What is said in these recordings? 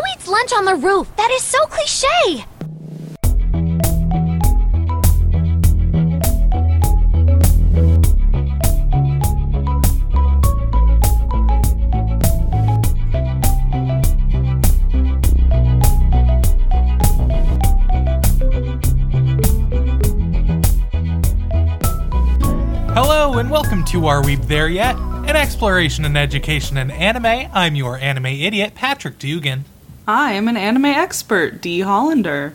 Who eats lunch on the roof? That is so cliche. Hello and welcome to Are We There Yet? An exploration in education and anime. I'm your anime idiot, Patrick Dugan. I am an anime expert, Dee Hollander.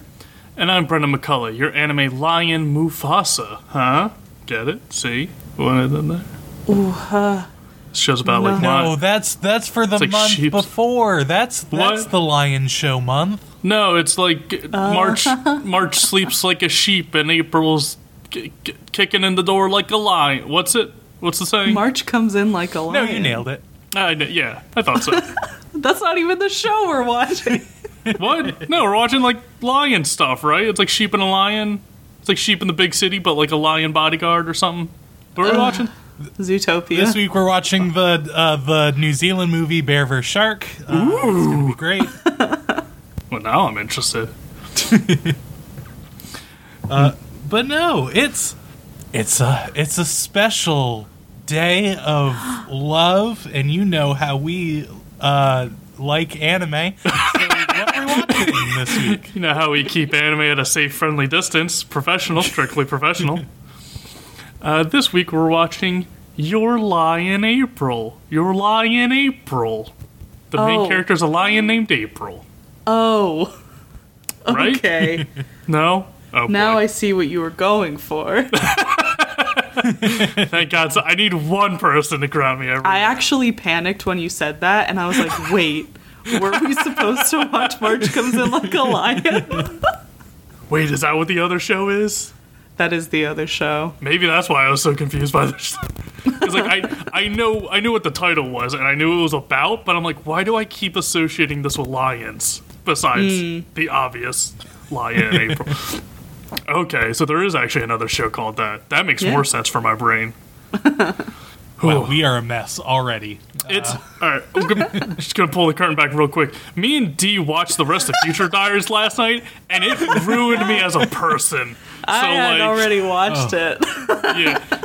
And I'm Brendan McCullough, your anime lion Mufasa. Huh? Get it? See? What I did there? Ooh, uh, This show's about like No, lion. that's that's for the like month sheeps. before. That's that's What? the Lion Show month. No, it's like March. March sleeps like a sheep, and April's k- k- kicking in the door like a lion. What's it? What's the saying? March comes in like a lion. No, you nailed it. I yeah, I thought so. That's not even the show we're watching. what? No, we're watching like lion stuff, right? It's like sheep and a lion. It's like sheep in the big city, but like a lion bodyguard or something. What are we watching? Zootopia. This week we're watching the uh, the New Zealand movie Bear vs Shark. Uh, it's gonna be great. Well, now I'm interested. But no, it's it's a it's a special day of love, and you know how we uh, like anime. So what are we watching this week? You know how we keep anime at a safe, friendly distance. Professional, strictly professional. Uh, this week we're watching Your Lion April. Your Lion April. The main Oh. character's a lion named April. oh, Right? okay. No? Oh, now boy. I see what you were going for. Thank God. So I need one person to ground me every I actually panicked when you said that, and I was like, wait, were we supposed to watch March Comes In Like a Lion? Wait, is that what the other show is? that is the other show. Maybe that's why I was so confused by this. Because like I, I know I knew what the title was and I knew it was about, but I'm like, why do I keep associating this with lions? Besides hmm. the obvious lion in April. Okay, so there is actually another show called that. That makes Yeah. more sense for my brain. Well, we are a mess already. It's uh, all right. I'm gonna, just gonna pull the curtain back real quick. Me and D watched the rest of Future Diaries last night, and it ruined me as a person. So I had like, already watched oh. it. yeah.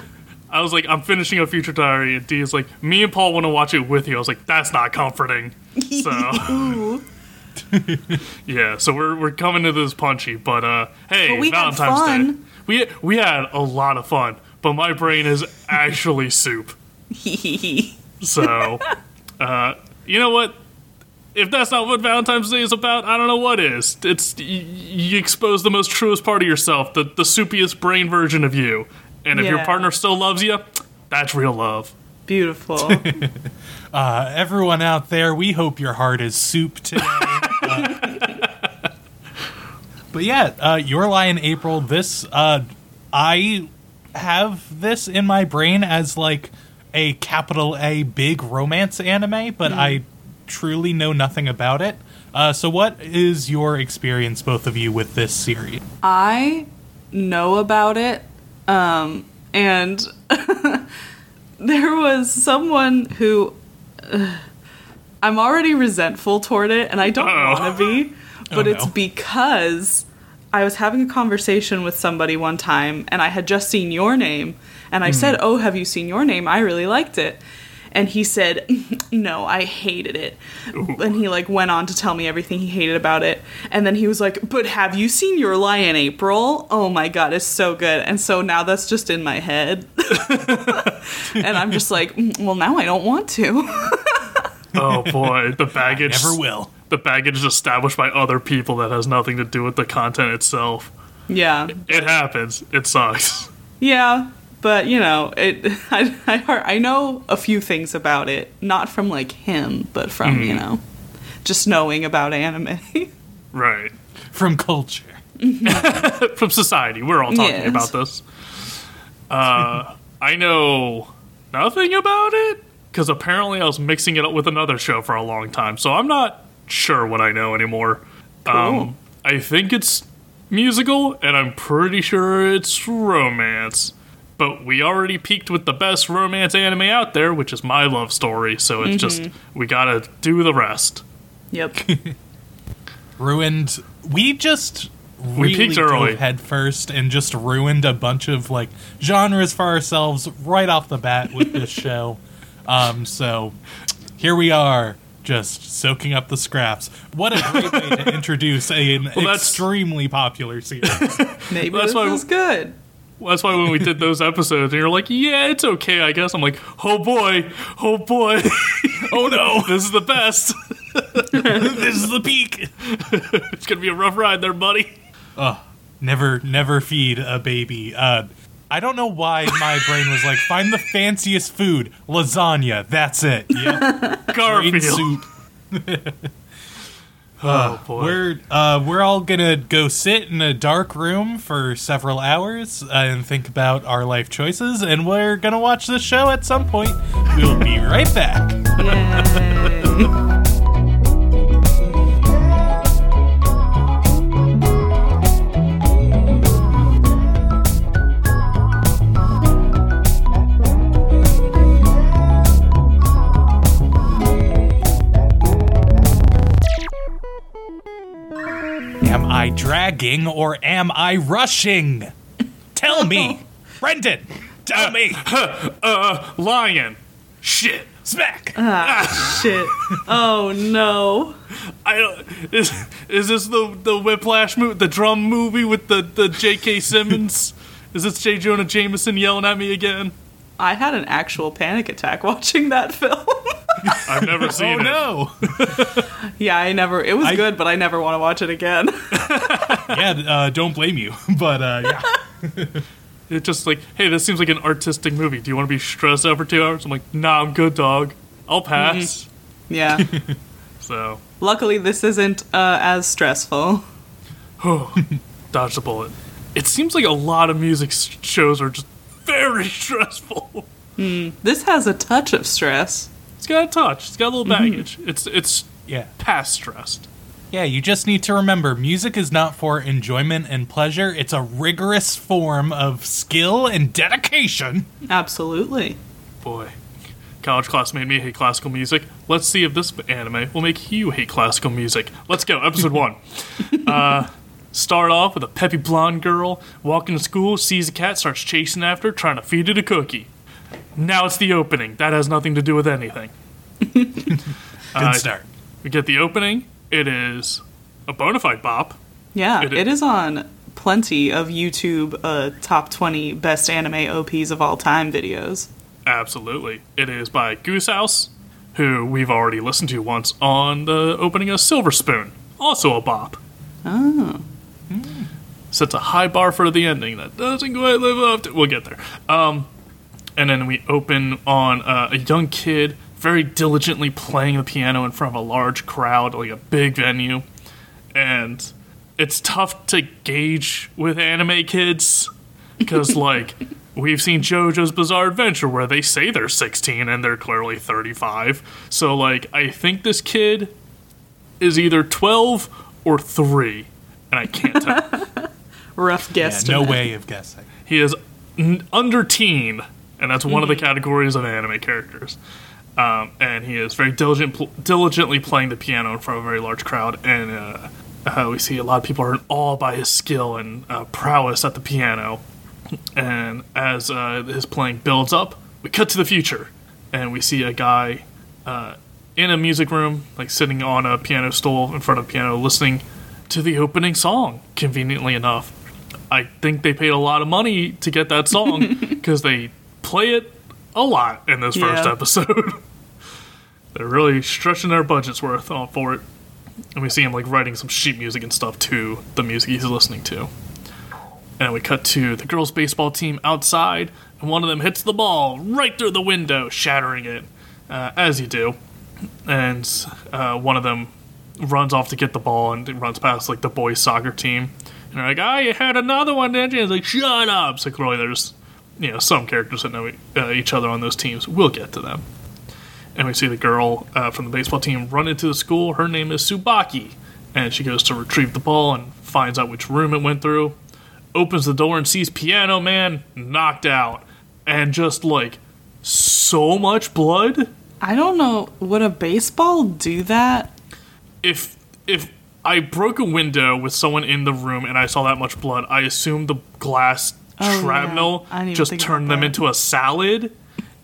I was like, I'm finishing a future diary, and D is like, me and Paul want to watch it with you. I was like, that's not comforting. So, yeah, so we're we're coming to this punchy, but uh, hey, But we had Valentine's fun. Day, we we had a lot of fun, but my brain is actually soup. So, uh, you know what? If that's not what Valentine's Day is about, I don't know what is. It's y- you expose the most truest part of yourself, the the soupiest brain version of you, and if your partner still loves you, that's real love. Beautiful. Uh, everyone out there, we hope your heart is soup today. But yeah, uh, Your in April, this, uh, I have this in my brain as like a capital A big romance anime, but I truly know nothing about it. Uh, so, what is your experience, both of you, with this series? I know about it, um, and there was someone who uh, I'm already resentful toward it, and I don't want to be, but Oh, it's because I was having a conversation with somebody one time, and I had just seen your name, and I said, "Oh, have you seen your name? I really liked it." And he said, "No, I hated it." And he like went on to tell me everything he hated about it. And then he was like, "But have you seen Your Lie in April? Oh my god, it's so good." And so now that's just in my head. and I'm just like, "Mm, "Well, now I don't want to." Oh boy, the baggage Never will. the baggage is established by other people that has nothing to do with the content itself. yeah. It happens. It sucks. Yeah, but you know, it. I I, heard, I know a few things about it, not from like him, but from you know, just knowing about anime. Right. From culture. From society. We're all talking Yes. about this. Uh, I know nothing about it because apparently I was mixing it up with another show for a long time. So I'm not sure what I know anymore. Um, I think it's musical, and I'm pretty sure it's romance. But we already peaked with the best romance anime out there, which is My Love Story. So it's just we gotta do the rest. yep. ruined. We just We really peaked early. dove head first and just ruined a bunch of like genres for ourselves right off the bat with this show. Um, so here we are, just soaking up the scraps. What a great way to introduce a, an that's- extremely popular series. Maybe That's this why- is good. Well, That's why when we did those episodes, and you're like, "Yeah, it's okay, I guess." I'm like, "Oh boy, oh boy, oh no, this is the best. this is the peak. It's gonna be a rough ride there, buddy." Never, never feed a baby. Uh, I don't know why my brain was like, find the fanciest food, lasagna. That's it. Yep. Green Garfield. soup. Oh boy. We're uh, we're all gonna go sit in a dark room for several hours uh, and think about our life choices, and we're gonna watch this show at some point. We'll be right back. I dragging or am I rushing? Tell me, Brendan. Tell me. uh, lion. Shit. Smack. Shit. Oh no. I don't. Is, is this the the Whiplash movie, the drum movie with the the J.K. Simmons? Is this J. Jonah Jameson yelling at me again? I had an actual panic attack watching that film. I've never Oh seen it. no. yeah, I never. It was I- good, but I never want to watch it again. yeah, uh, don't blame you, but uh, yeah. It's just like, hey, this seems like an artistic movie. Do you want to be stressed out for two hours? I'm like, nah, I'm good, dog. I'll pass. yeah. So, Luckily, this isn't uh, as stressful. dodge the bullet. It seems like a lot of music shows are just very stressful. This has a touch of stress. It's got a touch. It's got a little baggage. It's it's Yeah. past stressed. Yeah, you just need to remember music is not for enjoyment and pleasure. It's a rigorous form of skill and dedication. Absolutely. Boy, college class made me hate classical music. Let's see if this anime will make you hate classical music. Let's go. Episode one. Uh, start off with a peppy blonde girl walking to school, sees a cat, starts chasing after, trying to feed it a cookie. Now it's the opening. That has nothing to do with anything. Good Uh, start. We get the opening. It is a bona fide bop. Yeah, It- it is on plenty of YouTube uh, top 20 best anime OPs of all time videos. Absolutely. It is by Goose House, who we've already listened to once on the opening of Silver Spoon. Also a bop. Oh. Sets a high bar for the ending that doesn't quite live up to. We'll get there. Um, and then we open on uh, a young kid very diligently playing the piano in front of a large crowd, like a big venue. And it's tough to gauge with anime kids because, like, we've seen JoJo's Bizarre Adventure where they say they're 16 and they're clearly 35. So, like, I think this kid is either 12 or 3, and I can't tell. Rough Yeah, guess. no way of guessing. He is n- under teen, and that's one of the categories of anime characters. Um, and he is very diligent, pl- diligently playing the piano in front of a very large crowd. And uh, uh, we see a lot of people are in awe by his skill and uh, prowess at the piano. And as uh, his playing builds up, we cut to the future, and we see a guy uh, in a music room, like sitting on a piano stool in front of a piano, listening to the opening song. Conveniently enough, I think they paid a lot of money to get that song because they play it a lot in this first Yeah. episode. They're really stretching their budgets worth on for it. And we see him like writing some sheet music and stuff to the music he's listening to. And we cut to the girls' baseball team outside, and one of them hits the ball right through the window, shattering it, uh, as you do. And uh, one of them runs off to get the ball and runs past like the boys' soccer team. And they're like, "Ah, you had another one, didn't you?" It's like, "Shut up!" So clearly, there's you know some characters that know uh, each other on those teams. We'll get to them. And we see the girl uh, from the baseball team run into the school. Her name is Tsubaki, and she goes to retrieve the ball and finds out which room it went through. Opens the door and sees Piano Man knocked out, and just like so much blood. I don't know. Would a baseball do that? if if I broke a window with someone in the room and I saw that much blood. I assume the glass Oh, shrapnel yeah. I didn't even just turned them that. into a salad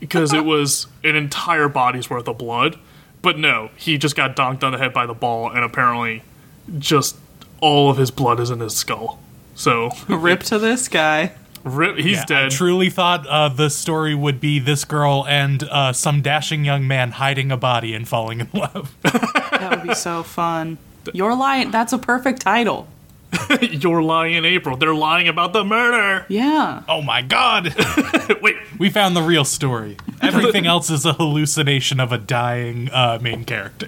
because it was an entire body's worth of blood. But no, he just got donked on the head by the ball and apparently just all of his blood is in his skull. So Rip to this guy. rip, he's Yeah, I dead. truly thought uh, the story would be this girl and uh, some dashing young man hiding a body and falling in love. That would be so fun. Your lion. That's a perfect title. You're lying in April. They're lying about the murder. Yeah. oh my god! Wait, we found the real story. Everything else is a hallucination of a dying uh, main character.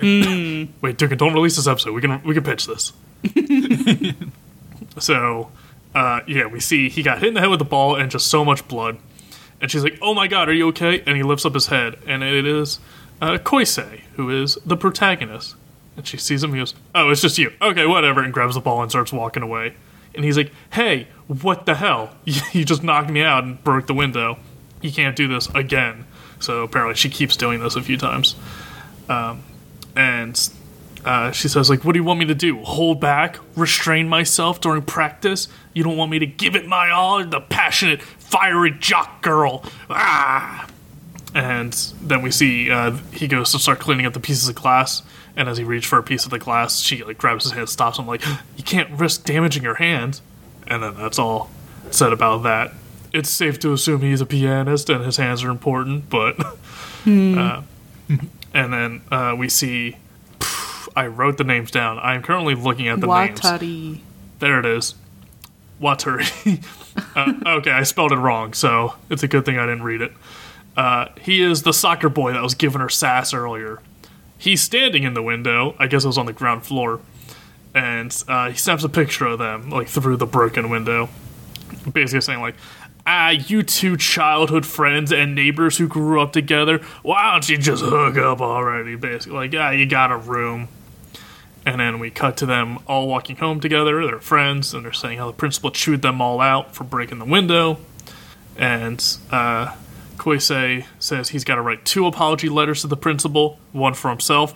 wait, Dugan, don't release this episode. We can we can pitch this. so, uh, yeah, we see he got hit in the head with the ball and just so much blood. And she's like, "Oh my god, are you okay?" And he lifts up his head, and it is uh, Koisei, who is the protagonist. And she sees him. He goes, "Oh, it's just you. Okay, whatever." And grabs the ball and starts walking away. And he's like, "Hey, what the hell? You just knocked me out and broke the window. You can't do this again." So apparently, she keeps doing this a few times. Um, and uh, she says, "Like, what do you want me to do? Hold back, restrain myself during practice? You don't want me to give it my all? The passionate, fiery jock girl." Ah! And then we see uh, he goes to start cleaning up the pieces of glass. And as he reaches for a piece of the glass, she like grabs his hand, stops him, like, "You can't risk damaging your hand." And then that's all said about that. It's safe to assume he's a pianist and his hands are important, but. uh, and then uh, we see. I wrote the names down. I am currently looking at the names. Watari. There it is. Watari. uh, okay, I spelled it wrong, so it's a good thing I didn't read it. Uh, he is the soccer boy that was giving her sass earlier. He's standing in the window. I guess it was on the ground floor. And uh, he snaps a picture of them, like, through the broken window. Basically saying, like, ah, you two childhood friends and neighbors who grew up together, why don't you just hook up already? Basically, like, ah, you got a room. And then we cut to them all walking home together. They're friends, and they're saying how the principal chewed them all out for breaking the window. And uh, Koisei says he's got to write two apology letters to the principal one for himself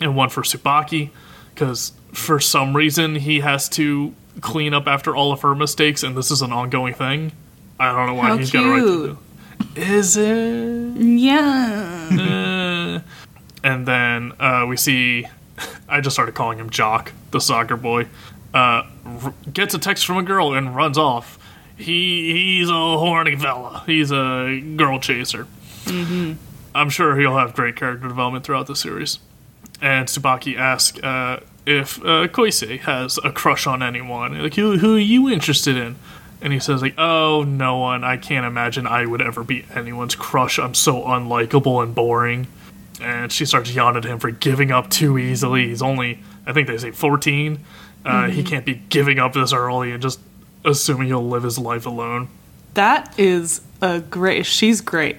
and one for Tsubaki, because for some reason he has to clean up after all of her mistakes, and this is an ongoing thing. I don't know why How he's got to write two. Is it? Yeah. Uh, and then uh, we see I just started calling him Jock, the soccer boy. Uh, r- gets a text from a girl and runs off. He he's a horny fella. He's a girl chaser. Mm-hmm. I'm sure he'll have great character development throughout the series. And Tsubaki asks uh, if uh, Koisei has a crush on anyone. Like, who, who are you interested in? And he says, like, oh, no one. I can't imagine I would ever be anyone's crush. I'm so unlikable and boring. And she starts yelling at him for giving up too easily. He's only, I think they say 14. Uh, He can't be giving up this early and just assuming he'll live his life alone. That is a great. She's great.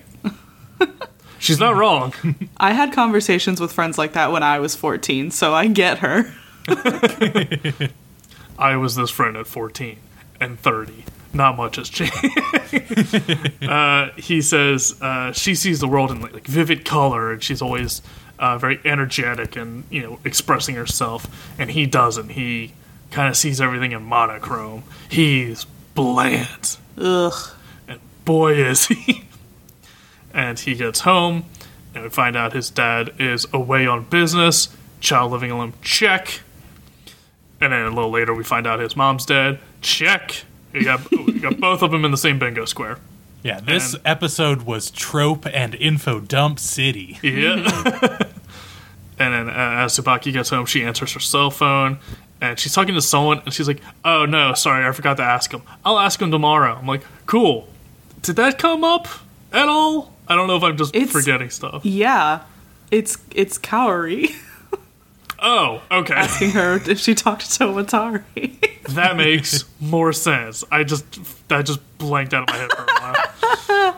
She's not wrong. I had conversations with friends like that when I was 14, so I get her. I was this friend at 14 and 30. Not much has changed. uh, he says uh, she sees the world in like, like vivid color, and she's always uh, very energetic and you know expressing herself. And he doesn't. He kind of sees everything in monochrome. He's bland, Ugh. and boy is he. and he gets home, and we find out his dad is away on business. Child living alone, check. And then a little later, we find out his mom's dead. Check. We got, we got both of them in the same bingo square. Yeah, this And- episode was trope and info dump city. Yeah. and then uh, as Tsubaki gets home, she answers her cell phone. And she's talking to someone, and she's like, "Oh no, sorry, I forgot to ask him. I'll ask him tomorrow." I'm like, "Cool." Did that come up at all? I don't know if I'm just It's- forgetting stuff. Yeah. It's it's Kaori Oh, okay. asking her if she talked to Watari. that makes more sense. I just that just blanked out of my head for a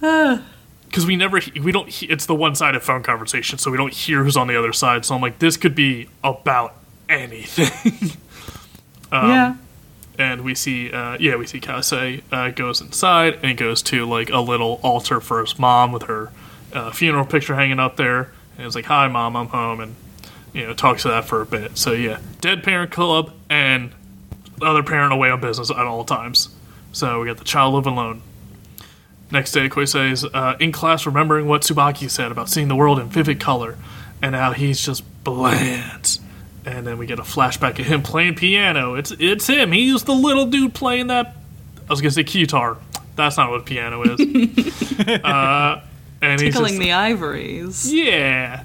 while. Because we never we don't it's the one sided phone conversation, so we don't hear who's on the other side. So I'm like, this could be about anything. yeah. and we see uh, yeah we see Kase uh, goes inside and he goes to like a little altar for his mom with her uh, funeral picture hanging up there and it's like hi mom I'm home and you know talks to that for a bit. So yeah, dead parent club and other parent away on business at all times. So we got the child living alone. Next day, Koisei is uh, in class remembering what Tsubaki said about seeing the world in vivid color and how he's just bland. And then we get a flashback of him playing piano. It's it's him. He's the little dude playing that. I was gonna say guitar. That's not what piano is. uh, and he's Tickling just, the ivories. yeah.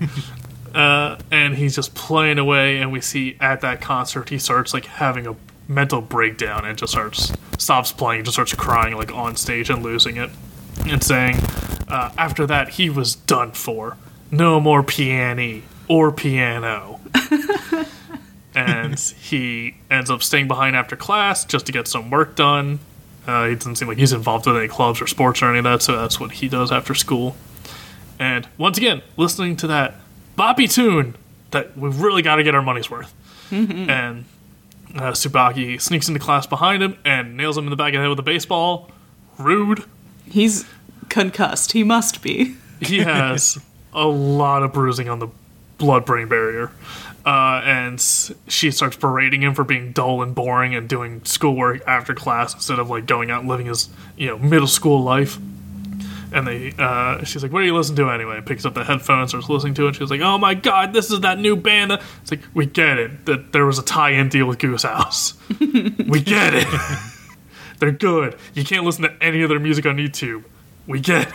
Uh, and he's just playing away, and we see at that concert he starts like having a mental breakdown and just starts stops playing, just starts crying like on stage and losing it, and saying uh, after that he was done for, no more piano or piano. and he ends up staying behind after class just to get some work done. Uh, he doesn't seem like he's involved with any clubs or sports or any of that, so that's what he does after school. And once again, listening to that boppy tune that we've really got to get our money's worth. And uh, Tsubaki sneaks into class behind him and nails him in the back of the head with a baseball. Rude. He's concussed. He must be. He has a lot of bruising on the blood brain barrier. Uh, and she starts berating him for being dull and boring and doing schoolwork after class instead of like going out and living his you know middle school life. And they, uh, she's like, "What do you listen to anyway?" Picks up the headphones, starts listening to it. She's like, "Oh my god, this is that new band." It's like, we get it that there was a tie-in deal with Goose House. we get it. They're good. You can't listen to any of their music on YouTube. We get it.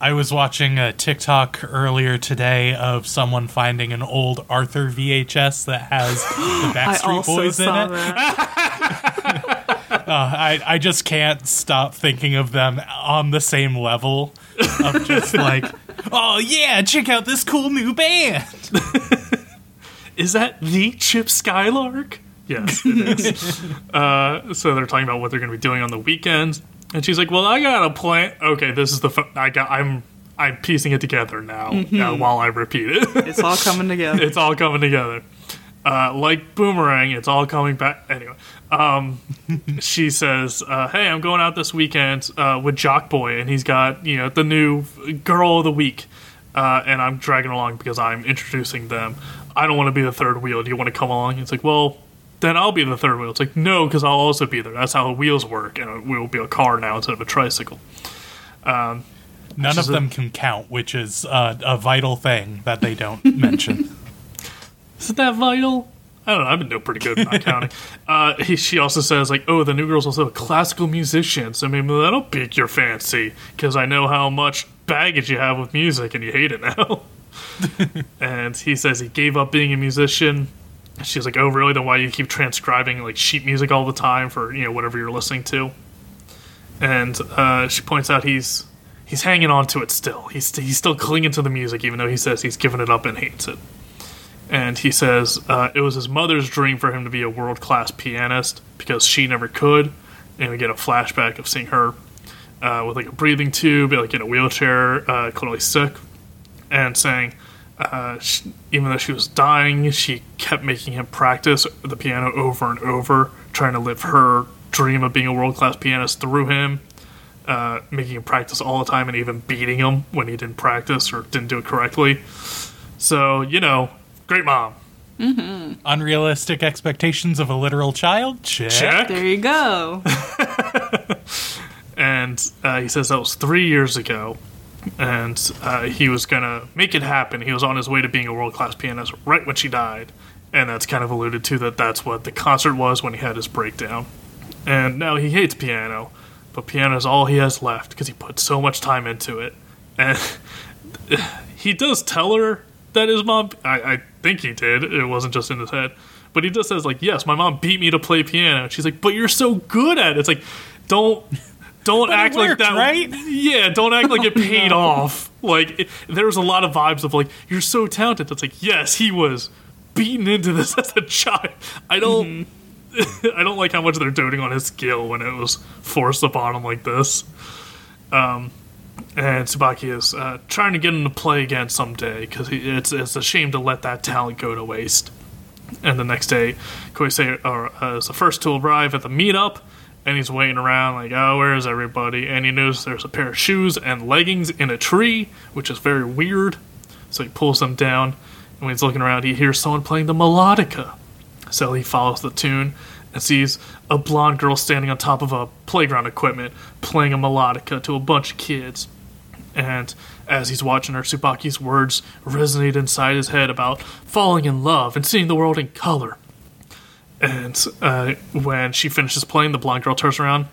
I was watching a TikTok earlier today of someone finding an old Arthur VHS that has the Backstreet Boys in it. Uh, I I just can't stop thinking of them on the same level of just like, oh yeah, check out this cool new band. Is that the Chip Skylark? Yes, it is. uh, so they're talking about what they're going to be doing on the weekends, and she's like, "Well, I got a plan. Okay, this is the I got. I'm I'm piecing it together now uh, while I repeat it. It's all coming together. it's all coming together. Uh, like boomerang, it's all coming back. Anyway, um, she says, uh, "Hey, I'm going out this weekend uh, with Jock Boy, and he's got you know the new girl of the week, uh, and I'm dragging along because I'm introducing them. I don't want to be the third wheel. Do you want to come along?" It's like, well. Then I'll be the third wheel. It's like, no, because I'll also be there. That's how the wheels work, and it will be a car now instead of a tricycle. None is of a- them can count, which is uh, a vital thing that they don't mention. Isn't that vital? I don't know. I've been doing pretty good not counting. Uh, he, she also says like, "Oh, the new girl's also a classical musician, so maybe that'll pique your fancy." Because I know how much baggage you have with music, and you hate it now. and he says he gave up being a musician. She's like, "Oh, really? Then why do you keep transcribing like sheet music all the time for you know whatever you're listening to?" And uh, she points out he's he's hanging on to it still. He's he's still clinging to the music, even though he says he's given it up and hates it and he says uh, it was his mother's dream for him to be a world class pianist because she never could. And we get a flashback of seeing her uh, with like a breathing tube, like in a wheelchair, uh, clearly sick, and saying uh, she, even though she was dying, she kept making him practice the piano over and over, trying to live her dream of being a world class pianist through him. Uh, making him practice all the time and even beating him when he didn't practice or didn't do it correctly. So, you know, great mom. Unrealistic expectations of a literal child? Check. Check. There you go. And uh, he says that was three years ago. And uh, he was to make it happen. He was on his way to being a world class pianist right when she died. And that's kind of alluded to that that's what the concert was when he had his breakdown. And now he hates piano, but piano is all he has left because he put so much time into it. And he does tell her that his mom, I, I think he did, it wasn't just in his head, but he just says, like, yes, my mom beat me to play piano. She's like, but you're so good at it. It's like, don't. Don't But act like that, right? Yeah, don't act like it paid off. Like it, there was a lot of vibes of like you're so talented. That's like yes, he was beaten into this as a child. I don't, I don't like how much they're doting on his skill when it was forced upon him like this. Um, and Tsubaki is uh, trying to get him to play again someday because it's it's a shame to let that talent go to waste. And the next day, Koisei uh, is the first to arrive at the meetup, and he's waiting around like, oh, where is everybody? And he knows there's a pair of shoes and leggings in a tree, which is very weird. So he pulls them down, And when he's looking around, he hears someone playing the melodica. So he follows the tune and sees a blonde girl standing on top of a playground equipment playing a melodica to a bunch of kids. And as he's watching her, Tsubaki's words resonate inside his head about falling in love and seeing the world in color. And uh, when she finishes playing, the blonde girl turns around.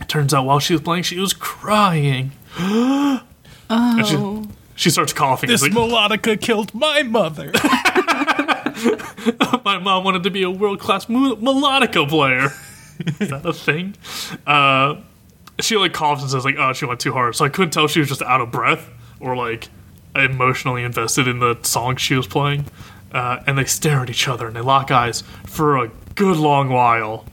It turns out while she was playing, she was crying. oh. And she, she starts coughing. This It's like, melodica killed my mother. my mom wanted to be a world class melodica player. Is that a thing? Uh, she like coughs and says like, "Oh, she went too hard." So I couldn't tell if she was just out of breath or like emotionally invested in the song she was playing. Uh, and they stare at each other and they lock eyes for a good long while,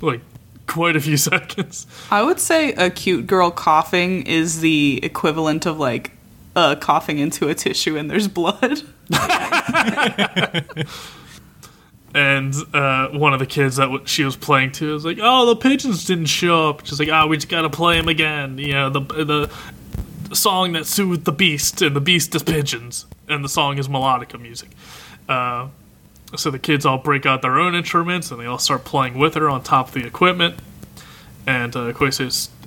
like quite a few seconds. I would say a cute girl coughing is the equivalent of like uh, coughing into a tissue and there's blood. And uh, one of the kids that w- she was playing to was like, "Oh, the pigeons didn't show up." She's like, "Ah, we just gotta play them again." You know, the the song that soothed the beast, and the beast is pigeons, and the song is melodica music. Uh, so the kids all break out their own instruments, and they all start playing with her on top of the equipment. And uh,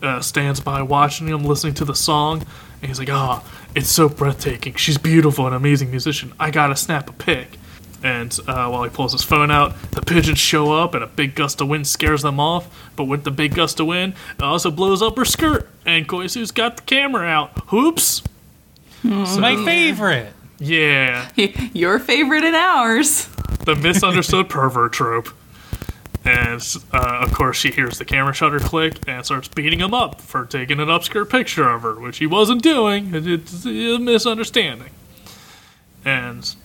uh, stands by watching them, listening to the song, and he's like, "Ah, it's so breathtaking. She's beautiful and amazing musician. I gotta snap a pic." And uh, while he pulls his phone out, the pigeons show up, and a big gust of wind scares them off. But with the big gust of wind, it also blows up her skirt, and Koisu's got the camera out. Hoops! my favorite. Yeah, Your favorite and ours. the misunderstood pervert trope. And uh, of course, she hears the camera shutter click and starts beating him up for taking an upskirt picture of her, which he wasn't doing. It's a misunderstanding. And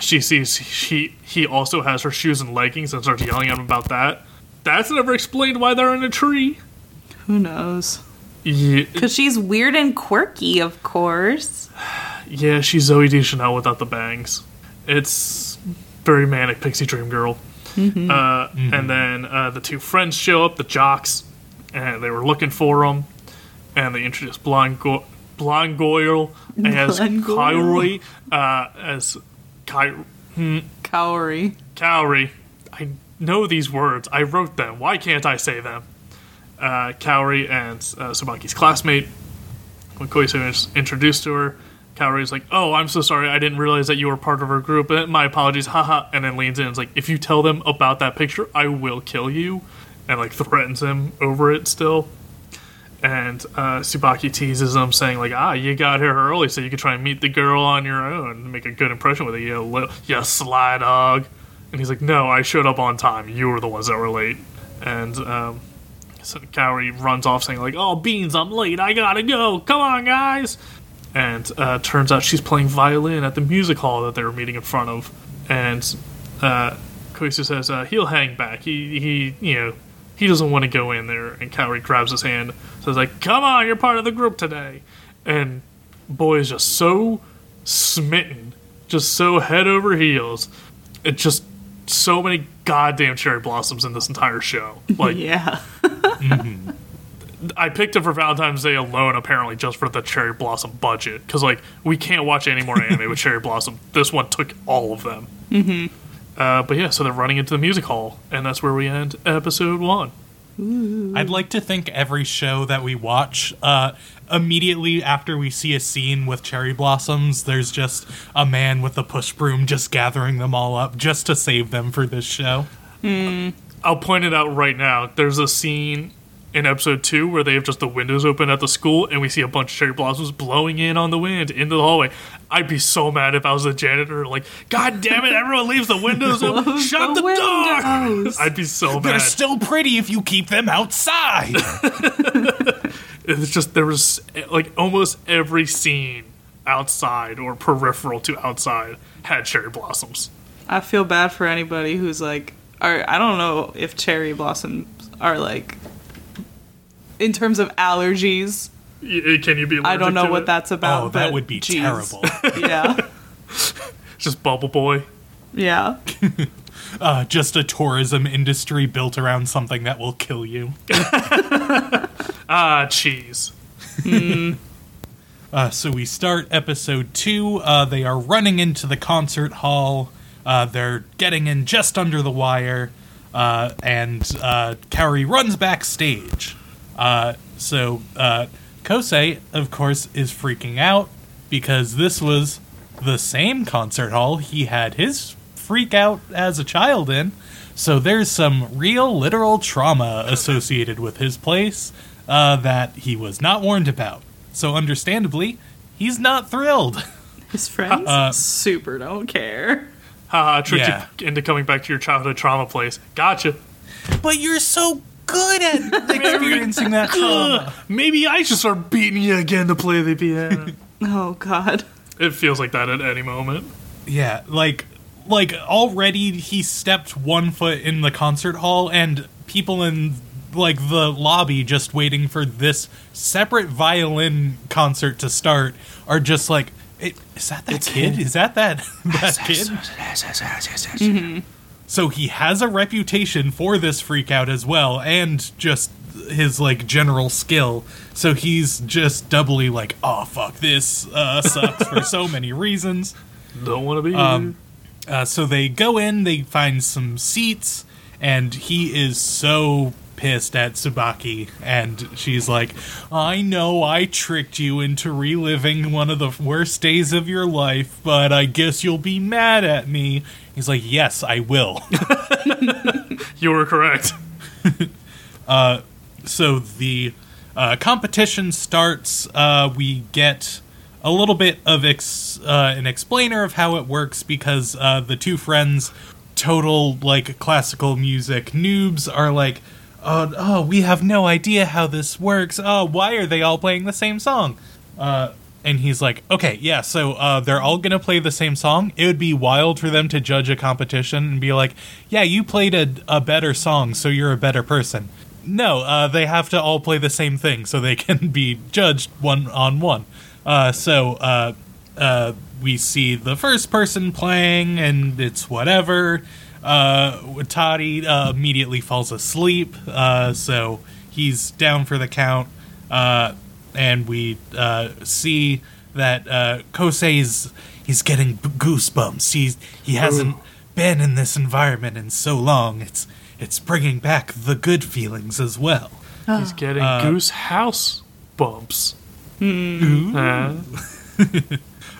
she sees he he also has her shoes and leggings and starts yelling at him about that. That's never explained why they're in a tree. Who knows? Yeah, Because she's weird and quirky, of course. Yeah, she's Zooey Deschanel without the bangs. It's very manic pixie dream girl. Uh, And then uh, the two friends show up, the jocks, and they were looking for them, and they introduced Blonde, Go- Blonde Goyle as Blonde Goyle. Kyrie, uh, as Ky- Cowrie. Cowrie. I know these words. I wrote them. Why can't I say them? Uh, Cowrie and uh, Tsubaki's classmate. When Koisu is introduced to her, Cowrie's like, "Oh, I'm so sorry. I didn't realize that you were part of her group. My apologies. Haha." And then leans in and is like, "If you tell them about that picture, I will kill you." And like threatens him over it still. And uh, Tsubaki teases him, saying like, "Ah, you got here early, so you could try and meet the girl on your own, make a good impression with her, you li- you sly dog." And he's like, "No, I showed up on time. You were the ones that were late." And um, so Cowrie runs off, saying like, "Oh, beans, I'm late. I gotta go. Come on, guys." And uh, turns out she's playing violin at the music hall that they were meeting in front of. And uh, Koisu says uh, he'll hang back. He he you know he doesn't want to go in there. And Cowrie grabs his hand, So says like, "Come on, you're part of the group today." And boy is just so smitten, just so head over heels. It just so many goddamn cherry blossoms in this entire show. Like Yeah. I picked it for Valentine's Day alone, apparently, just for the cherry blossom budget. Because like we can't watch any more anime with cherry blossom. This one took all of them. Mm-hmm. Uh, but yeah, so they're running into the music hall, and that's where we end episode one. I'd like to think every show that we watch, uh, immediately after we see a scene with cherry blossoms, there's just a man with a push broom just gathering them all up just to save them for this show. I'll point it out right now. There's a scene in episode two where they have just the windows open at the school, and we see a bunch of cherry blossoms blowing in on the wind into the hallway. I'd be so mad if I was a janitor. Like, God damn it! Everyone leaves the windows open. Shut the, the door. I'd be so mad. They're still pretty if you keep them outside. It's just there was like almost every scene outside or peripheral to outside had cherry blossoms. I feel bad for anybody who's like, or I don't know if cherry blossoms are like, in terms of allergies. Y- Can you be? I don't know to what it? that's about. oh, that would be geez. terrible. Yeah. Just Bubble Boy. Yeah. Uh, just a tourism industry built around something that will kill you. Ah, cheese. Uh, so we start episode two. Uh, they are running into the concert hall. Uh, they're getting in just under the wire, uh, and uh, Kaori runs backstage. Uh, so uh, Kosei, of course, is freaking out because this was the same concert hall he had his freak out as a child in. So there's some real literal trauma associated with his place uh, that he was not warned about. So understandably, he's not thrilled. His friends Uh, super don't care. Haha, tricked Yeah. you into coming back to your childhood trauma place. Gotcha. but you're so good at experiencing that trauma. Maybe I should start beating you again to play the piano. Oh God. it feels like that at any moment. Yeah, like like already he stepped one foot in the concert hall and people in like the lobby just waiting for this separate violin concert to start are just like "Eh, is that that kid? Is that that that kid? So he has a reputation for this freak out as well, and just his like general skill. So he's just doubly like, oh fuck, this uh, sucks for so many reasons. Don't want to be. Um, Uh, so they go in, they find some seats, and he is so pissed at Tsubaki. And she's like, I know I tricked you into reliving one of the worst days of your life, but I guess you'll be mad at me. He's like, Yes, I will. you were correct. so the uh, competition starts. Uh, we get a little bit of ex- uh, an explainer of how it works because uh, the two friends, total like classical music noobs, are like, "Oh, oh, we have no idea how this works. Oh, why are they all playing the same song?" Uh, and he's like, "Okay, yeah, so uh, they're all gonna play the same song. It would be wild for them to judge a competition and be like, "Yeah, you played a, a better song, so you're a better person." No, uh, they have to all play the same thing so they can be judged one on one. Uh, so uh, uh, we see the first person playing, and it's whatever. Uh, Toddy immediately falls asleep, so he's down for the count. And we uh, see that uh, Kosei's he's getting b- goosebumps. He's he hasn't been in this environment in so long. It's it's bringing back the good feelings as well. He's getting Uh, goose house bumps.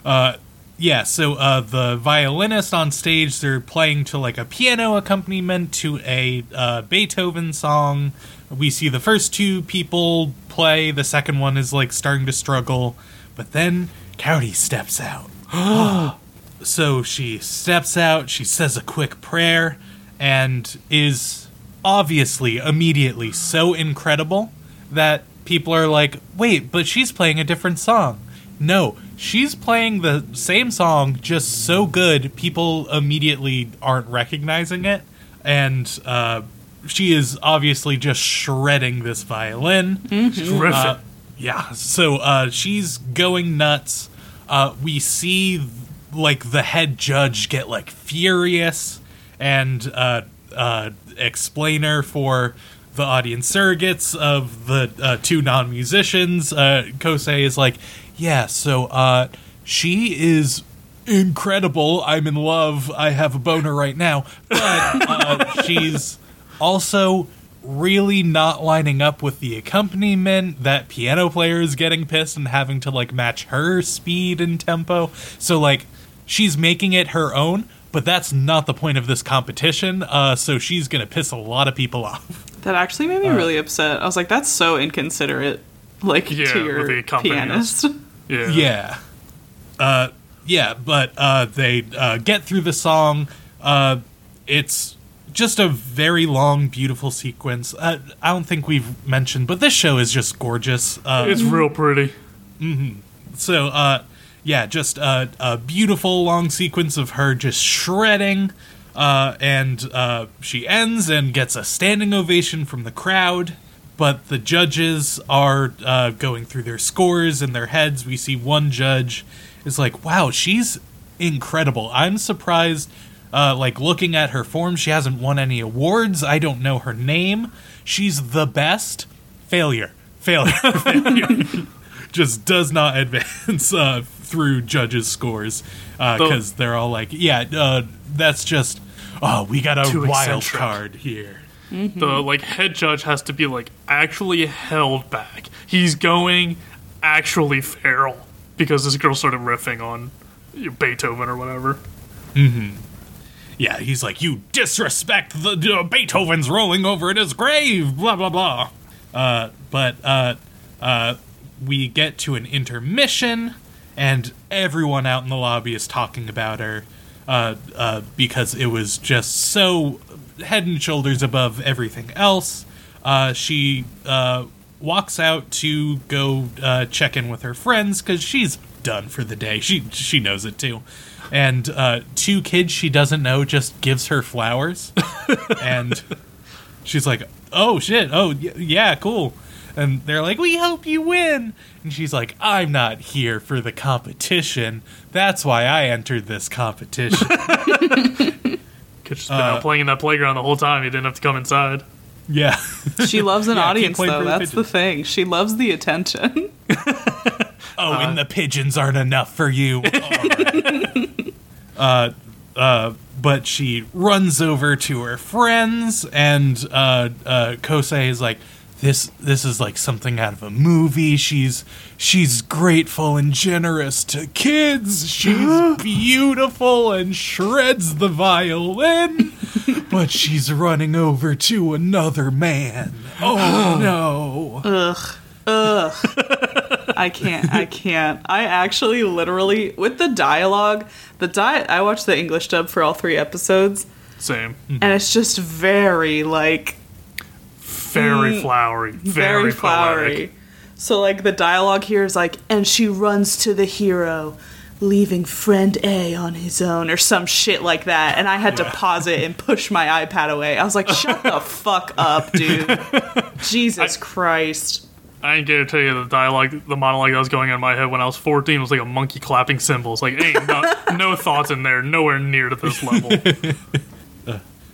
Uh, Yeah, so uh, the violinist on stage, they're playing to like a piano accompaniment to a uh, Beethoven song. We see the first two people play, the second one is like starting to struggle, but then Cowdy steps out. so she steps out, she says a quick prayer, and is obviously immediately so incredible that people are like, wait, but she's playing a different song. No, she's playing the same song, just so good, people immediately aren't recognizing it. And uh, she is obviously just shredding this violin. terrific. Uh, yeah, so uh, she's going nuts. Uh, we see like the head judge get like furious, and uh, uh, explainer for the audience surrogates of the uh, two non-musicians. Uh, Kosei is like, yeah, so uh, she is incredible. I'm in love. I have a boner right now, but uh, she's also really not lining up with the accompaniment that piano player is getting pissed and having to like match her speed and tempo so like she's making it her own but that's not the point of this competition uh, so she's gonna piss a lot of people off That actually made me really upset. I was like, that's so inconsiderate. Like Yeah, to your the accompanist. pianist. yeah. yeah uh yeah but uh they uh get through the song uh it's just a very long beautiful sequence. Uh, i don't think we've mentioned but this show is just gorgeous. Uh It's real pretty. so uh yeah just a, a beautiful long sequence of her just shredding uh and uh she ends and gets a standing ovation from the crowd but the judges are uh going through their scores in their heads. We see one judge is like wow she's incredible. I'm surprised uh like looking at her form she hasn't won any awards. I don't know her name. She's the best. Failure. Failure. Failure. Just does not advance uh, through judges' scores because they're all like, "Yeah, uh, that's just oh, we got a wild card here." The like head judge has to be like actually held back. He's going actually feral because this girl started riffing on Beethoven or whatever. Yeah, he's like, "You disrespect the uh, Beethoven's rolling over in his grave." Blah blah blah. Uh, but uh, uh, we get to an intermission, and everyone out in the lobby is talking about her uh, uh, because it was just so head and shoulders above everything else. Uh, she uh, walks out to go uh, check in with her friends because she's done for the day. She she knows it too. And uh, two kids she doesn't know just gives her flowers, and she's like, "Oh shit! Oh y- yeah, cool." And they're like, "We hope you win." And she's like, "I'm not here for the competition. That's why I entered this competition." Could just been out playing in that playground the whole time. You didn't have to come inside. Yeah. She loves an Yeah, audience, though. for the That's the thing. She loves the attention. Oh, and the pigeons aren't enough for you. All right. uh, uh, but she runs over to her friends, and uh, uh, Kosei is like, "This, this is like something out of a movie. She's, she's grateful and generous to kids. She's beautiful and shreds the violin, but she's running over to another man. Oh no!" Ugh. Ugh. I can't. I can't. I actually literally with the dialogue, the di I watched the English dub for all three episodes, Same. and it's just very like Very Mm, flowery. very, Very, flowery. poetic. So like the dialogue here is like, and she runs to the hero, leaving friend A on his own or some shit like that. And I had to pause it and push my iPad away. I was like, shut the fuck up, dude. Jesus Christ. I ain't gonna tell you the dialogue, the monologue that was going on in my head when I was 14 was like a monkey clapping cymbals. Like, ain't no, no thoughts in there, nowhere near to this level.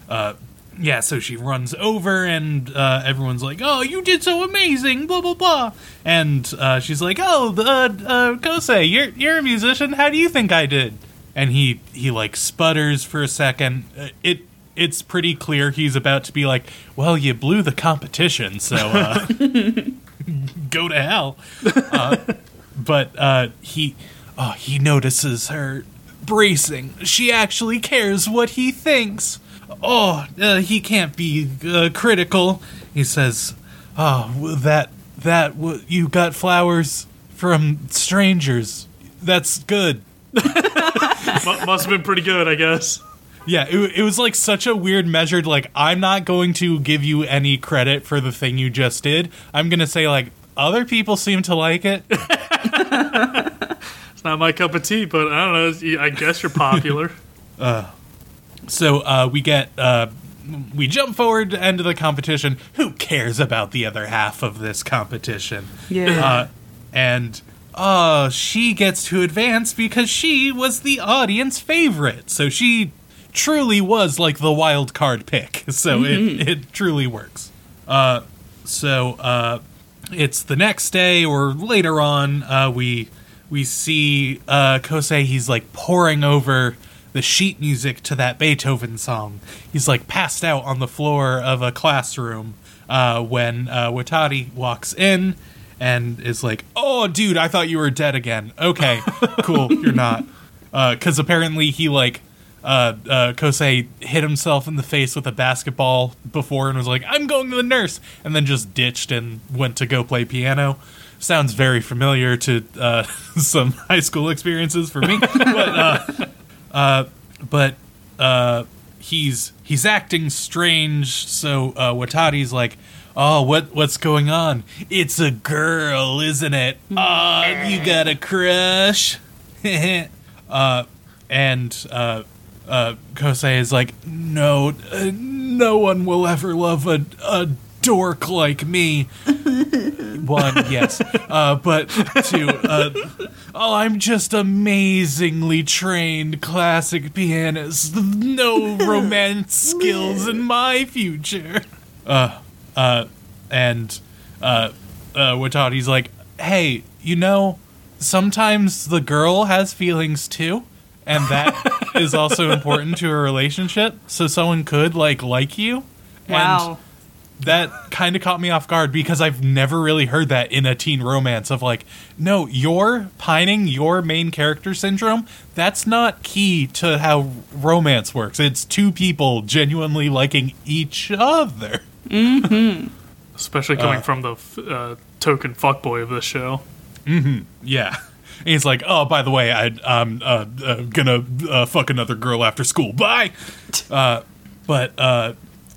yeah, so she runs over, and uh, everyone's like, "Oh, you did so amazing!" Blah blah blah. And uh, she's like, "Oh, uh, uh, Kosei, you're you're a musician. How do you think I did?" And he he like sputters for a second. Uh, It it's pretty clear he's about to be like, "Well, you blew the competition, so uh, go to hell." Uh, but uh, he oh, he notices her bracing. She actually cares what he thinks. Oh, uh, he can't be uh, critical. He says, "Oh, that that w- you got flowers from strangers. That's good." Mu- must have been pretty good, I guess. Yeah, it, it was like such a weird measured. Like, I'm not going to give you any credit for the thing you just did. I'm gonna say like other people seem to like it. It's not my cup of tea, but I don't know. I guess you're popular. So uh, we get uh, we jump forward to end of the competition. Who cares about the other half of this competition? Yeah. Uh, and uh, she gets to advance because she was the audience favorite. So she truly was like the wild card pick. So it, it truly works. Uh, so uh, it's the next day or later on. Uh, we we see uh, Kosei. He's like pouring over the sheet music to that Beethoven song. He's like passed out on the floor of a classroom uh, when uh, Watari walks in and is like, "Oh, dude, I thought you were dead again." Okay, cool, you're not. Because apparently he like uh, uh, Kosei hit himself in the face with a basketball before and was like, "I'm going to the nurse," and then just ditched and went to go play piano. Sounds very familiar to uh, some high school experiences for me, but uh, but uh, he's he's acting strange. So uh, Watari's like, "Oh, what what's going on? It's a girl, isn't it? Oh, you got a crush." uh, and uh, uh, Kosei is like, "No, uh, no one will ever love a a dork like me." One, yes, uh, but two, uh, oh, I'm just amazingly trained classic pianist. No romance skills in my future. Uh, uh, and uh, uh, Watari's like, hey, you know, sometimes the girl has feelings too, and that is also important to a relationship. So someone could like like you. Wow. That kind of caught me off guard because I've never really heard that in a teen romance of like, no, your pining, your main character syndrome, that's not key to how romance works. It's two people genuinely liking each other. Especially coming Uh. from the f- uh, token fuckboy of this show. Yeah. And he's like, oh, by the way, I, I'm uh, uh, gonna uh, fuck another girl after school. Bye. Uh, but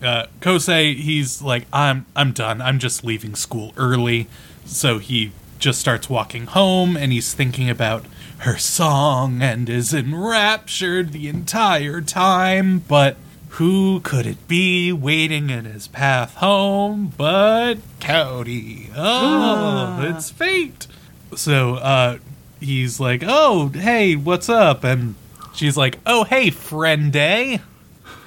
uh, Kosei, he's like, I'm, I'm done. I'm just leaving school early. So he just starts walking home, and he's thinking about her song and is enraptured the entire time. But who could it be waiting in his path home but Kaori? Oh, it's fate. So uh, he's like, "Oh, hey, what's up?" And she's like, "Oh, hey, friend day."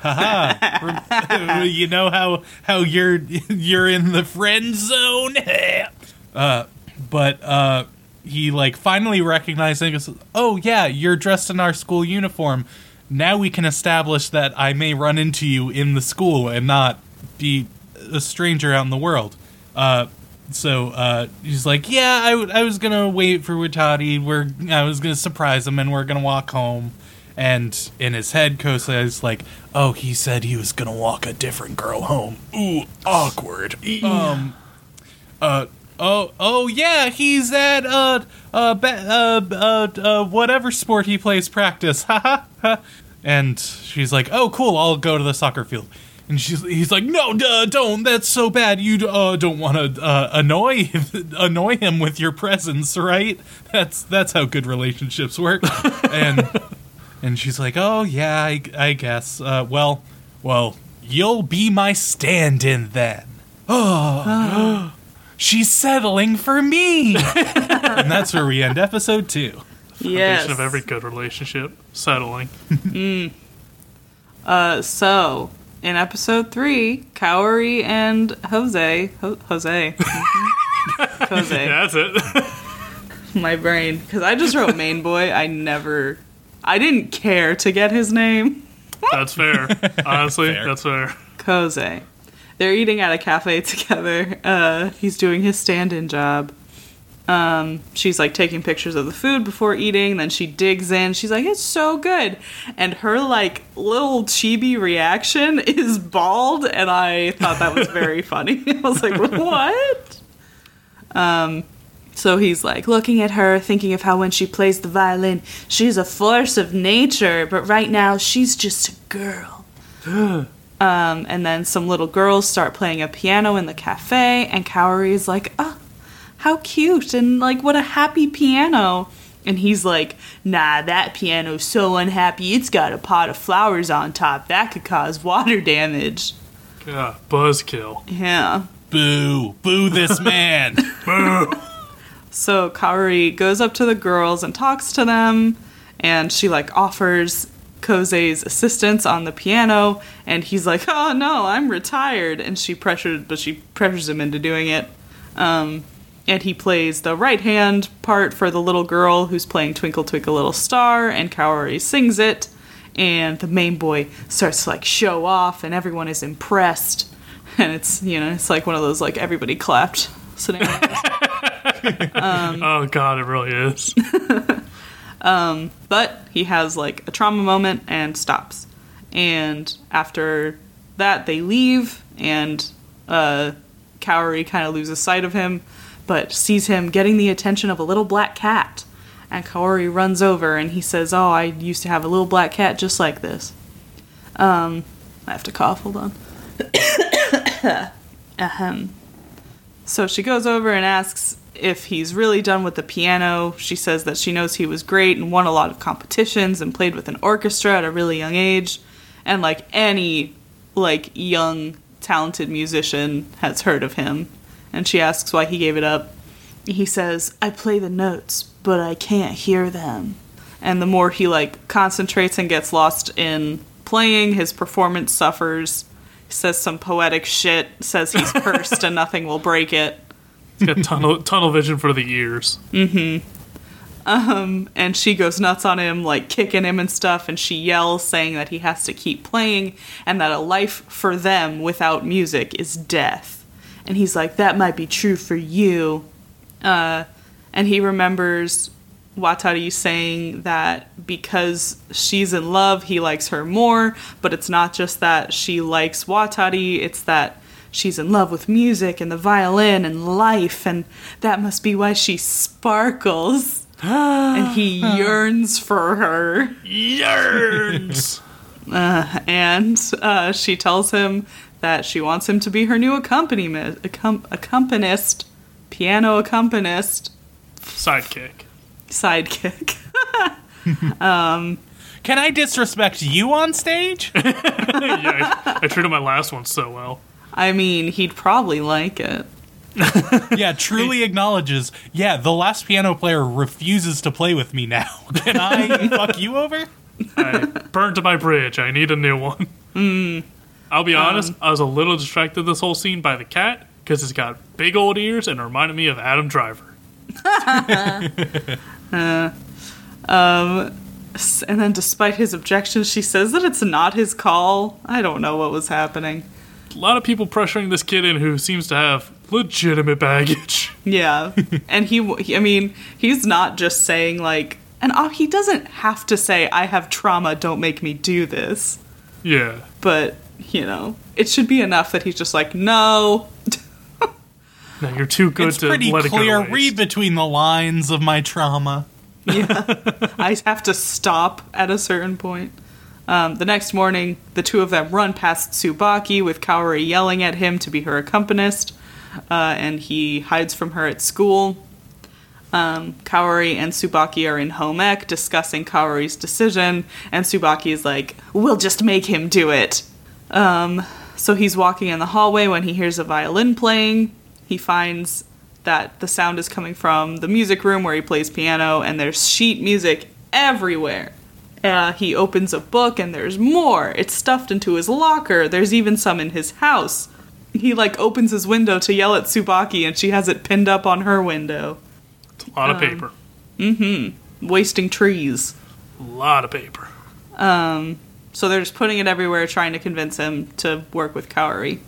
Haha. you know how how you're you're in the friend zone. uh, but uh, he like finally recognizing. Oh yeah, you're dressed in our school uniform. Now we can establish that I may run into you in the school and not be a stranger out in the world. Uh, so uh, he's like, "Yeah, I, w- I was gonna wait for Watari. We're I was gonna surprise him, and we're gonna walk home." And in his head, Kosei is like, "Oh, he said he was gonna walk a different girl home. Ooh, awkward. Um, uh, oh, oh yeah, he's at uh, uh, ba- uh, uh, uh, whatever sport he plays practice. Ha ha ha." And she's like, "Oh, cool. I'll go to the soccer field." And she's he's like, "No, duh, don't. That's so bad. You uh, don't want to uh, annoy annoy him with your presence, right? That's that's how good relationships work." and and she's like, "Oh yeah, I, I guess. Uh, well, well, you'll be my stand-in then." Oh, she's settling for me, and that's where we end episode two. Yes. Foundation of every good relationship. Settling. Uh, so in episode three, Kaori and Jose, Ho- Jose. Jose, That's it. my brain, because I just wrote main boy. I never, I didn't care to get his name, That's fair. Honestly, Fair. that's fair. Jose. They're eating at a cafe together. Uh, he's doing his stand-in job. Um, she's like taking pictures of the food before eating. Then she digs in. She's like, "It's so good," and her like little chibi reaction is bald, and I thought that was very funny. I was like, "What?" Um, so he's like looking at her, thinking of how when she plays the violin, she's a force of nature, but right now she's just a girl. Um, and then some little girls start playing a piano in the cafe, and Kaori is like, "Ah, how cute!" and like, "What a happy piano!" And he's like, "Nah, that piano's so unhappy. It's got a pot of flowers on top. That could cause water damage." Yeah, buzzkill. Yeah. Boo, boo this man. So Kaori goes up to the girls and talks to them, and she like offers Koze's assistance on the piano, and he's like, "Oh no, I'm retired," and she pressured, but she pressures him into doing it. Um, and he plays the right hand part for the little girl who's playing Twinkle Twinkle Little Star, and Kaori sings it, and the main boy starts to like show off, and everyone is impressed, and it's you know it's like one of those like everybody clapped scenarios. oh god, it really is. but he has like a trauma moment and stops. And after that, they leave, and uh, Kaori kind of loses sight of him, but sees him getting the attention of a little black cat. And Kaori runs over and he says, Oh, I used to have a little black cat just like this. Um, I have to cough, hold on. Ahem. So she goes over and asks if he's really done with the piano. She says that she knows he was great and won a lot of competitions and played with an orchestra at a really young age. And like any like young talented musician has heard of him. And she asks why he gave it up. He says, "I play the notes, but I can't hear them." And the more he like concentrates and gets lost in playing, his performance suffers. He says some poetic shit, says he's cursed and nothing will break it. He's got tunnel tunnel vision for the ears. and she goes nuts on him, like kicking him and stuff, and she yells, saying that he has to keep playing and that a life for them without music is death. And he's like, That might be true for you. Uh, and he remembers Watari saying that because she's in love, he likes her more, but it's not just that she likes Watari, it's that she's in love with music and the violin and life, and that must be why she sparkles. and he yearns for her. Yearns. And uh, she tells him that she wants him to be her new accompaniment, accom- accompanist, piano accompanist, Sidekick. sidekick. Can I disrespect you on stage? yeah, I, I treated my last one so well. I mean, he'd probably like it. yeah, truly acknowledges. Yeah, the last piano player refuses to play with me now. Can I fuck you over? I burned my bridge. I need a new one. Hmm. I'll be um, honest, I was a little distracted this whole scene by the cat because it's got big old ears and reminded me of Adam Driver. Uh, um, s- And then, despite his objections, she says that it's not his call. I don't know what was happening. A lot of people pressuring this kid in who seems to have legitimate baggage. Yeah. and he, he- I mean, he's not just saying, like, and uh, he doesn't have to say, I have trauma, don't make me do this. Yeah. But, you know, it should be enough that he's just like, no. No, you're too good it's to pretty let it clear. go to Read between the lines of my trauma. Yeah. I have to stop at a certain point. Um, the next morning, the two of them run past Tsubaki with Kaori yelling at him to be her accompanist, uh, and he hides from her at school. Um, Kaori and Tsubaki are in home ec discussing Kaori's decision, and Tsubaki is like, We'll just make him do it. Um, so he's walking in the hallway when he hears a violin playing. He finds that the sound is coming from the music room where he plays piano, and there's sheet music everywhere. Uh, he opens a book, and there's more. It's stuffed into his locker. There's even some in his house. He like opens his window to yell at Tsubaki, and she has it pinned up on her window, It's a lot of paper. Mm-hmm. Wasting trees. A lot of paper. Um, so they're just putting it everywhere, trying to convince him to work with Kaori.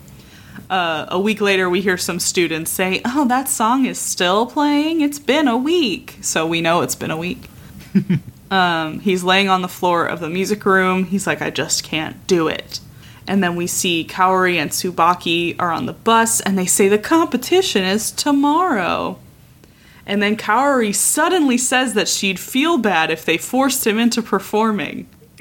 Uh, a week later, we hear some students say, "Oh, that song is still playing. It's been a week." So we know it's been a week. um, he's laying on the floor of the music room. He's like, "I just can't do it." And then we see Kaori and Tsubaki are on the bus, and they say the competition is tomorrow. And then Kaori suddenly says that she'd feel bad if they forced him into performing.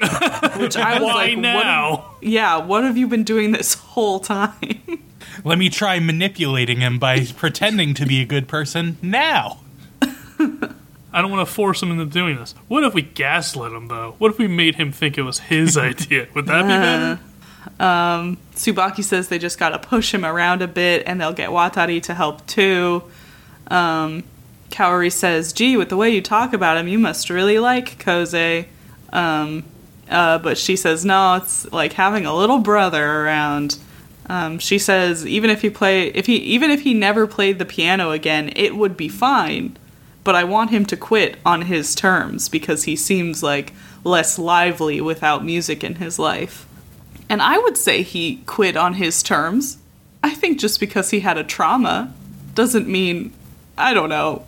Which I was Why like, what now? yeah, what have you been doing this whole time? Let me try manipulating him by pretending to be a good person now. I don't want to force him into doing this. What if we gaslit him, though? What if we made him think it was his idea? Would that be better? Tsubaki says they just gotta push him around a bit and they'll get Watari to help too. Um, Kaori says, gee, with the way you talk about him, you must really like Koze. Um, uh, but she says, no, it's like having a little brother around. Um, she says, even if he play, if he, even if he never played the piano again, it would be fine. But I want him to quit on his terms because he seems like less lively without music in his life. And I would say he quit on his terms. I think just because he had a trauma doesn't mean I don't know.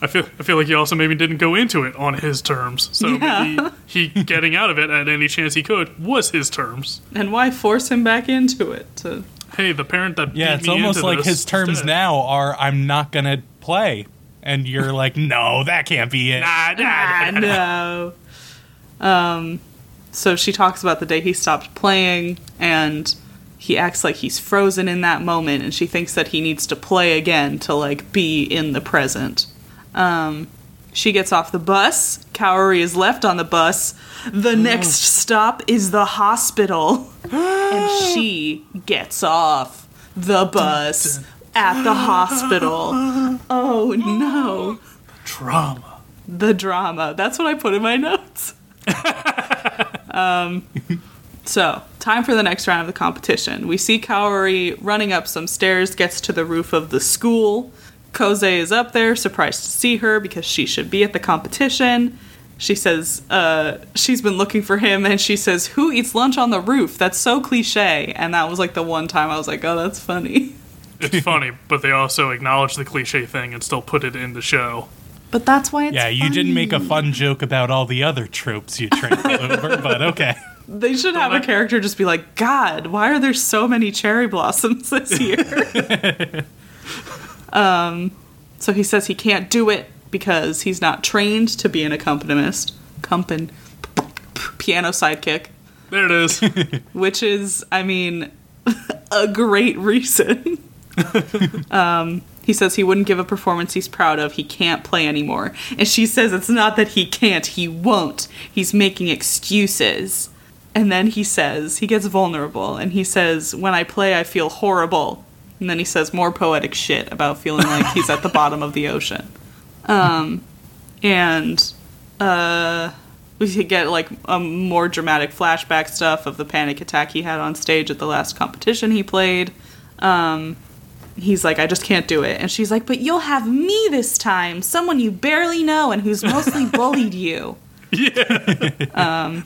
I feel I feel like he also maybe didn't go into it on his terms. So Yeah. maybe he getting out of it at any chance he could was his terms. And why force him back into it? To Hey, the parent that Yeah, beat it's me almost into like his terms dead. now are I'm not gonna play. And you're like, no, that can't be it. Nah, nah, ah, nah, nah. no. Um, so she talks about the day he stopped playing, and he acts like he's frozen in that moment, and she thinks that he needs to play again to like be in the present. Um, she gets off the bus. Kaori is left on the bus. The next stop is the hospital, and she gets off the bus at the hospital. Oh no The Drama. the drama. That's what I put in my notes. um, so, time for the next round of the competition. We see Kaori running up some stairs, gets to the roof of the school. Koze is up there, surprised to see her because she should be at the competition. She says uh, she's been looking for him, and she says, "Who eats lunch on the roof?" That's so cliche, and that was like the one time I was like, "Oh, that's funny." It's funny, but they also acknowledge the cliche thing and still put it in the show. But that's why it's Yeah, you didn't make a fun joke about all the other tropes you tripped over, but okay. They should have a I- character just be like, "God, why are there so many cherry blossoms this year?" um, so he says he can't do it because he's not trained to be an accompanist, compan, piano sidekick, There it is. which is, I mean, a great reason. um, he says he wouldn't give a performance he's proud of. He can't play anymore. And she says it's not that he can't, he won't. He's making excuses. And then he says, he gets vulnerable and he says, When I play, I feel horrible. And then he says more poetic shit about feeling like he's at the bottom of the ocean. Um, and uh, we get like a more dramatic flashback stuff of the panic attack he had on stage at the last competition he played. Um, he's like, I just can't do it. And she's like, But you'll have me this time, someone you barely know and who's mostly bullied you. yeah. um,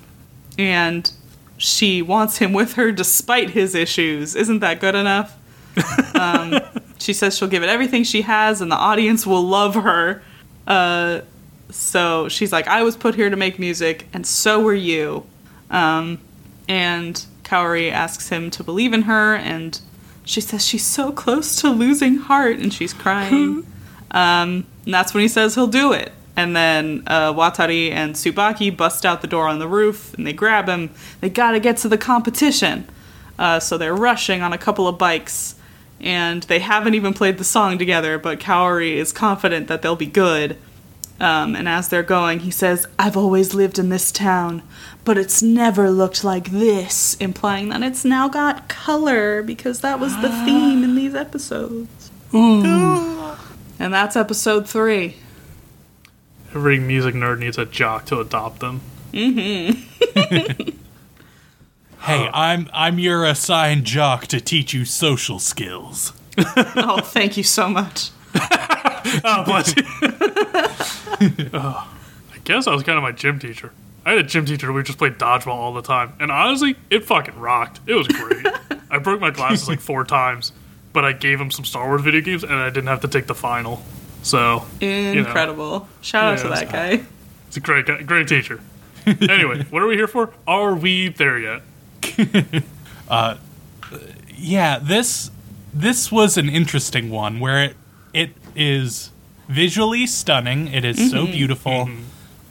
And she wants him with her despite his issues. Isn't that good enough? um, she says she'll give it everything she has and the audience will love her. Uh, so she's like, I was put here to make music, and so were you. Um, and Kaori asks him to believe in her, and she says she's so close to losing heart, and she's crying. um, and that's when he says he'll do it. And then uh, Watari and Tsubaki bust out the door on the roof, and they grab him. They gotta get to the competition. Uh, so they're rushing on a couple of bikes, and they haven't even played the song together, but Kaori is confident that they'll be good. Um, and as they're going, he says, I've always lived in this town, but it's never looked like this, implying that it's now got color, because that was the theme in these episodes. Ooh. And that's episode three. Every music nerd needs a jock to adopt them. Mm-hmm. Hey, I'm I'm your assigned jock to teach you social skills. oh, thank you so much. Oh, bless you. Oh, I guess I was kind of my gym teacher. I had a gym teacher we just played dodgeball all the time, and honestly, it fucking rocked. It was great. I broke my glasses like four times, but I gave him some Star Wars video games, and I didn't have to take the final. So know. Incredible. Shout out to Yeah, that guy. it's a great, guy- great teacher. anyway, what are we here for? Are we there yet? uh, Yeah, this this was an interesting one where it it is visually stunning. It is so beautiful.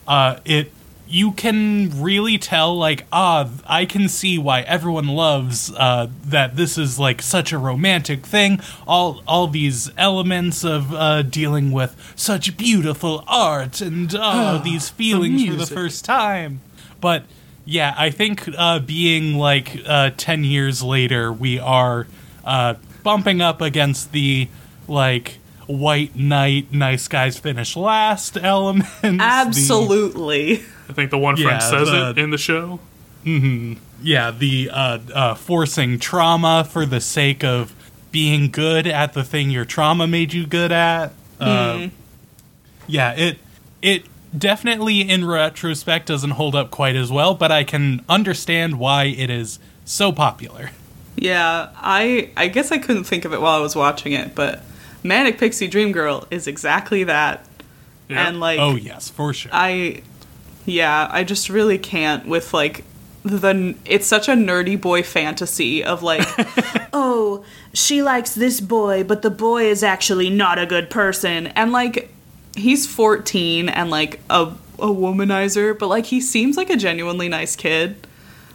Uh, it you can really tell like ah I can see why everyone loves uh, that this is like such a romantic thing. All all these elements of uh, dealing with such beautiful art and uh, these feelings for the first time. But yeah, I think uh, being like uh, 10 years later, we are uh, bumping up against the like white knight, nice guys finish last element. Absolutely. I think the one friend Yeah, says the- it in the show. yeah, the uh, uh, forcing trauma for the sake of being good at the thing your trauma made you good at. Uh, yeah, it it definitely in retrospect doesn't hold up quite as well, but I can understand why it is so popular. Yeah, I I guess I couldn't think of it while I was watching it, but Manic Pixie Dream Girl is exactly that. Yeah. And like oh yes, for sure. I yeah, I just really can't with like the it's such a nerdy boy fantasy of like oh, she likes this boy, but the boy is actually not a good person. And like he's 14 and like a a womanizer, but like he seems like a genuinely nice kid.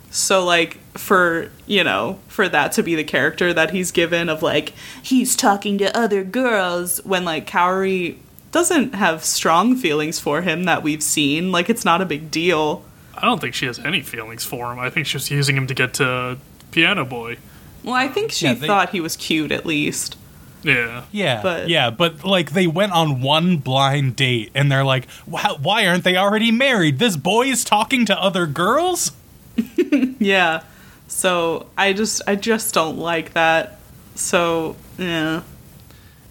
So like for, you know, for that to be the character that he's given of like he's talking to other girls when like Kaori doesn't have strong feelings for him that we've seen, like it's not a big deal. I don't think she has any feelings for him. I think she's using him to get to Piano Boy. Well, I think she Yeah, they- thought he was cute at least. Yeah. Yeah, But- yeah, but like they went on one blind date, and they're like, "Why, why aren't they already married? This boy is talking to other girls." Yeah. So I just I just don't like that. So yeah.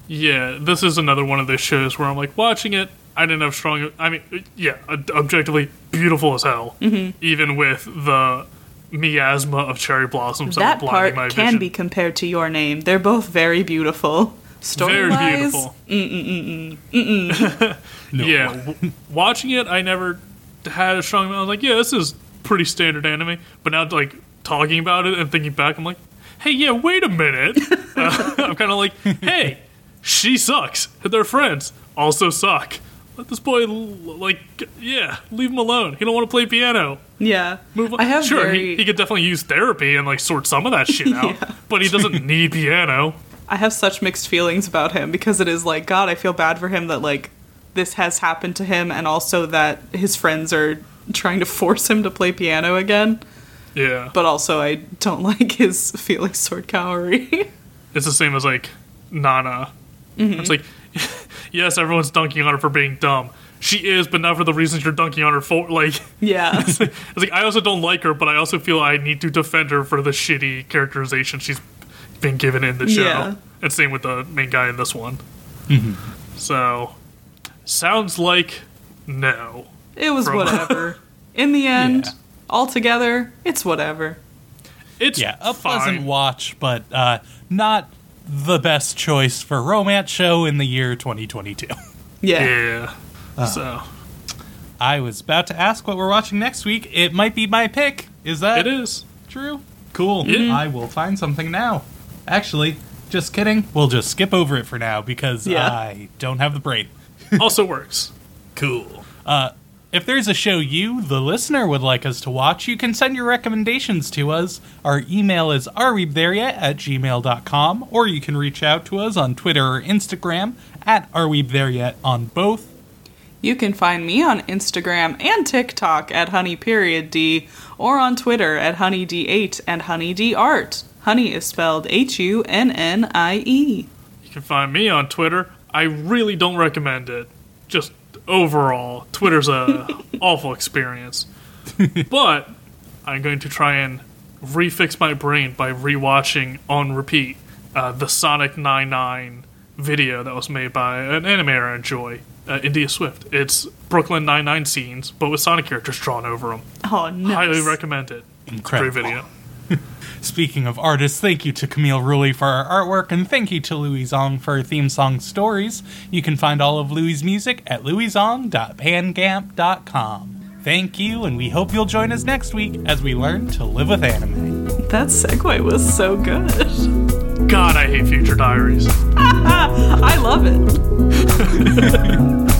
Yeah, this is another one of those shows where I'm like watching it. I didn't have strong. I mean, yeah, objectively beautiful as hell. Mm-hmm. Even with the miasma of cherry blossoms that that part my can vision. be compared to your name. They're both very beautiful. Story very wise, beautiful. Yeah, watching it, I never had a strong. I was like, yeah, this is pretty standard anime. But now, like talking about it and thinking back, I'm like, hey, yeah, wait a minute. Uh, I'm kind of like, hey, she sucks. Their friends also suck. Let this boy, like, yeah, leave him alone. He don't want to play piano. Yeah, Move on. I have sure, very, he, he could definitely use therapy and like sort some of that shit out, but he doesn't need piano. I have such mixed feelings about him because it is like God. I feel bad for him that like this has happened to him, and also that his friends are trying to force him to play piano again. Yeah, But also, I don't like his feelings toward Kaori. it's the same as like Nana. Mm-hmm. It's like, yes, everyone's dunking on her for being dumb. She is, but not for the reasons you're dunking on her for. Like, yeah, it's like I also don't like her, but I also feel I need to defend her for the shitty characterization she's been given in the show. Yeah. And same with the main guy in this one. So, sounds like no. It was From- whatever. In the end, Yeah. altogether, it's whatever. It's Yeah, a fine. pleasant watch, but uh, not the best choice for romance show in the year 2022. Yeah, Yeah. Uh. So I was about to ask what we're watching next week. It might be my pick. Is that it is. true? Cool. Yeah. I will find something now. Actually, just kidding. We'll just skip over it for now because Yeah. I don't have the brain. Also works. Cool. Uh, if there's a show you, the listener, would like us to watch, you can send your recommendations to us. Our email is areweebthereyet at gmail.com, or you can reach out to us on Twitter or Instagram at areweebthereyet on both. You can find me on Instagram and TikTok at honey period d, or on Twitter at honeyd8 and honeydart. Honey is spelled H U N N I E. You can find me on Twitter. I really don't recommend it. Just overall, Twitter's a awful experience. but I'm going to try and refix my brain by rewatching on repeat uh, the Sonic 99 video that was made by an animator I enjoy, uh, India Swift. It's Brooklyn 99 scenes, but with Sonic characters drawn over them. Oh, nice. Highly recommend it. Incredible. Great video. Speaking of artists, thank you to Camille Rulli for our artwork, and thank you to Louie Zong for our theme song stories. You can find all of Louie's music at louiezong.bandcamp.com. Thank you, and we hope you'll join us next week as we learn to live with anime. That segue was so good. God, I hate Future Diaries. I love it.